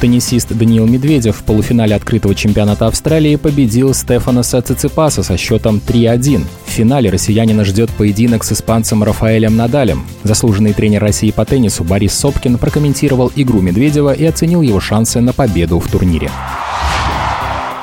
Теннисист Даниил Медведев в полуфинале открытого чемпионата Австралии победил Стефанаса Циципаса со счетом 3-1. В финале россиянина ждет поединок с испанцем Рафаэлем Надалем. Заслуженный тренер России по теннису Борис Сопкин прокомментировал игру Медведева и оценил его шансы на победу в турнире.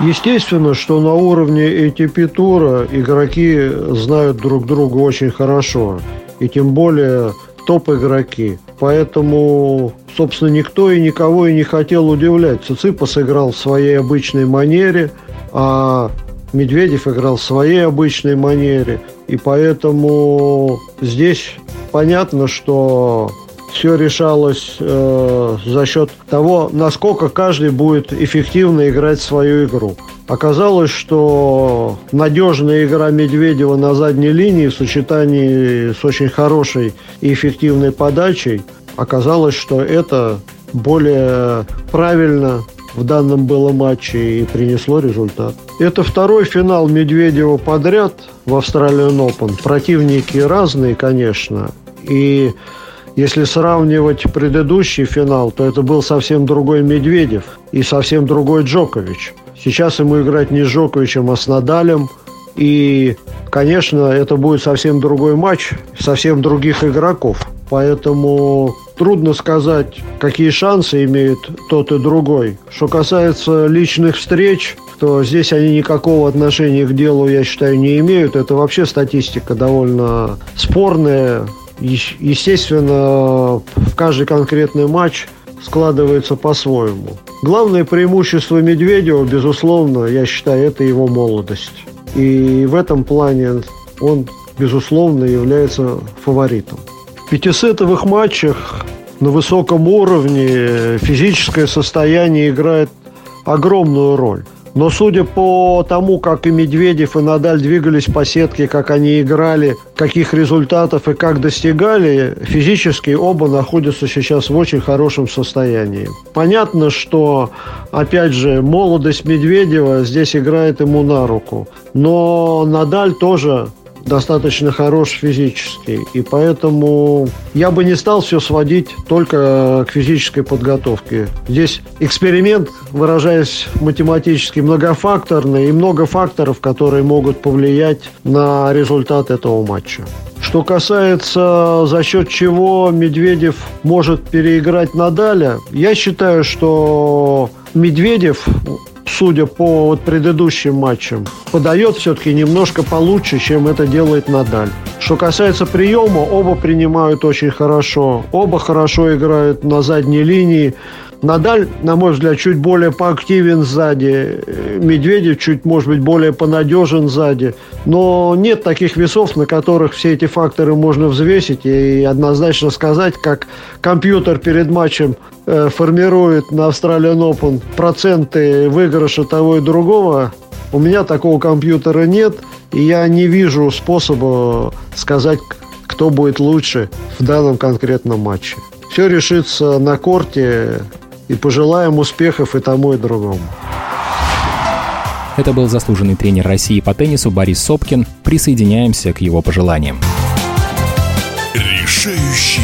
Естественно, что на уровне ATP тура игроки знают друг друга очень хорошо. И тем более топ-игроки. Поэтому, собственно, никто и никого и не хотел удивлять. Циципа сыграл в своей обычной манере, а Медведев играл в своей обычной манере. И поэтому здесь понятно, что все решалось э, за счет того, насколько каждый будет эффективно играть свою игру. Оказалось, что надежная игра Медведева на задней линии в сочетании с очень хорошей и эффективной подачей, оказалось, что это более правильно в данном было матче и принесло результат. Это второй финал Медведева подряд в Австралиан Open. Противники разные, конечно. И если сравнивать предыдущий финал, то это был совсем другой Медведев и совсем другой Джокович. Сейчас ему играть не с Жоковичем, а с Надалем. И, конечно, это будет совсем другой матч, совсем других игроков. Поэтому трудно сказать, какие шансы имеют тот и другой. Что касается личных встреч, то здесь они никакого отношения к делу, я считаю, не имеют. Это вообще статистика довольно спорная. Естественно, в каждый конкретный матч складывается по-своему. Главное преимущество Медведева, безусловно, я считаю, это его молодость. И в этом плане он, безусловно, является фаворитом. В пятисетовых матчах на высоком уровне физическое состояние играет огромную роль. Но судя по тому, как и Медведев, и Надаль двигались по сетке, как они играли, каких результатов и как достигали, физически оба находятся сейчас в очень хорошем состоянии. Понятно, что, опять же, молодость Медведева здесь играет ему на руку. Но Надаль тоже достаточно хорош физически. И поэтому я бы не стал все сводить только к физической подготовке. Здесь эксперимент, выражаясь математически, многофакторный и много факторов, которые могут повлиять на результат этого матча. Что касается за счет чего Медведев может переиграть Надаля, я считаю, что Медведев судя по вот предыдущим матчам, подает все-таки немножко получше, чем это делает Надаль. Что касается приема, оба принимают очень хорошо. Оба хорошо играют на задней линии. Надаль, на мой взгляд, чуть более поактивен сзади. Медведев чуть, может быть, более понадежен сзади. Но нет таких весов, на которых все эти факторы можно взвесить и однозначно сказать, как компьютер перед матчем э, формирует на Australian Open проценты выигрыша того и другого. У меня такого компьютера нет, и я не вижу способа сказать, кто будет лучше в данном конкретном матче. Все решится на корте и пожелаем успехов и тому, и другому. Это был заслуженный тренер России по теннису Борис Сопкин. Присоединяемся к его пожеланиям. Решающий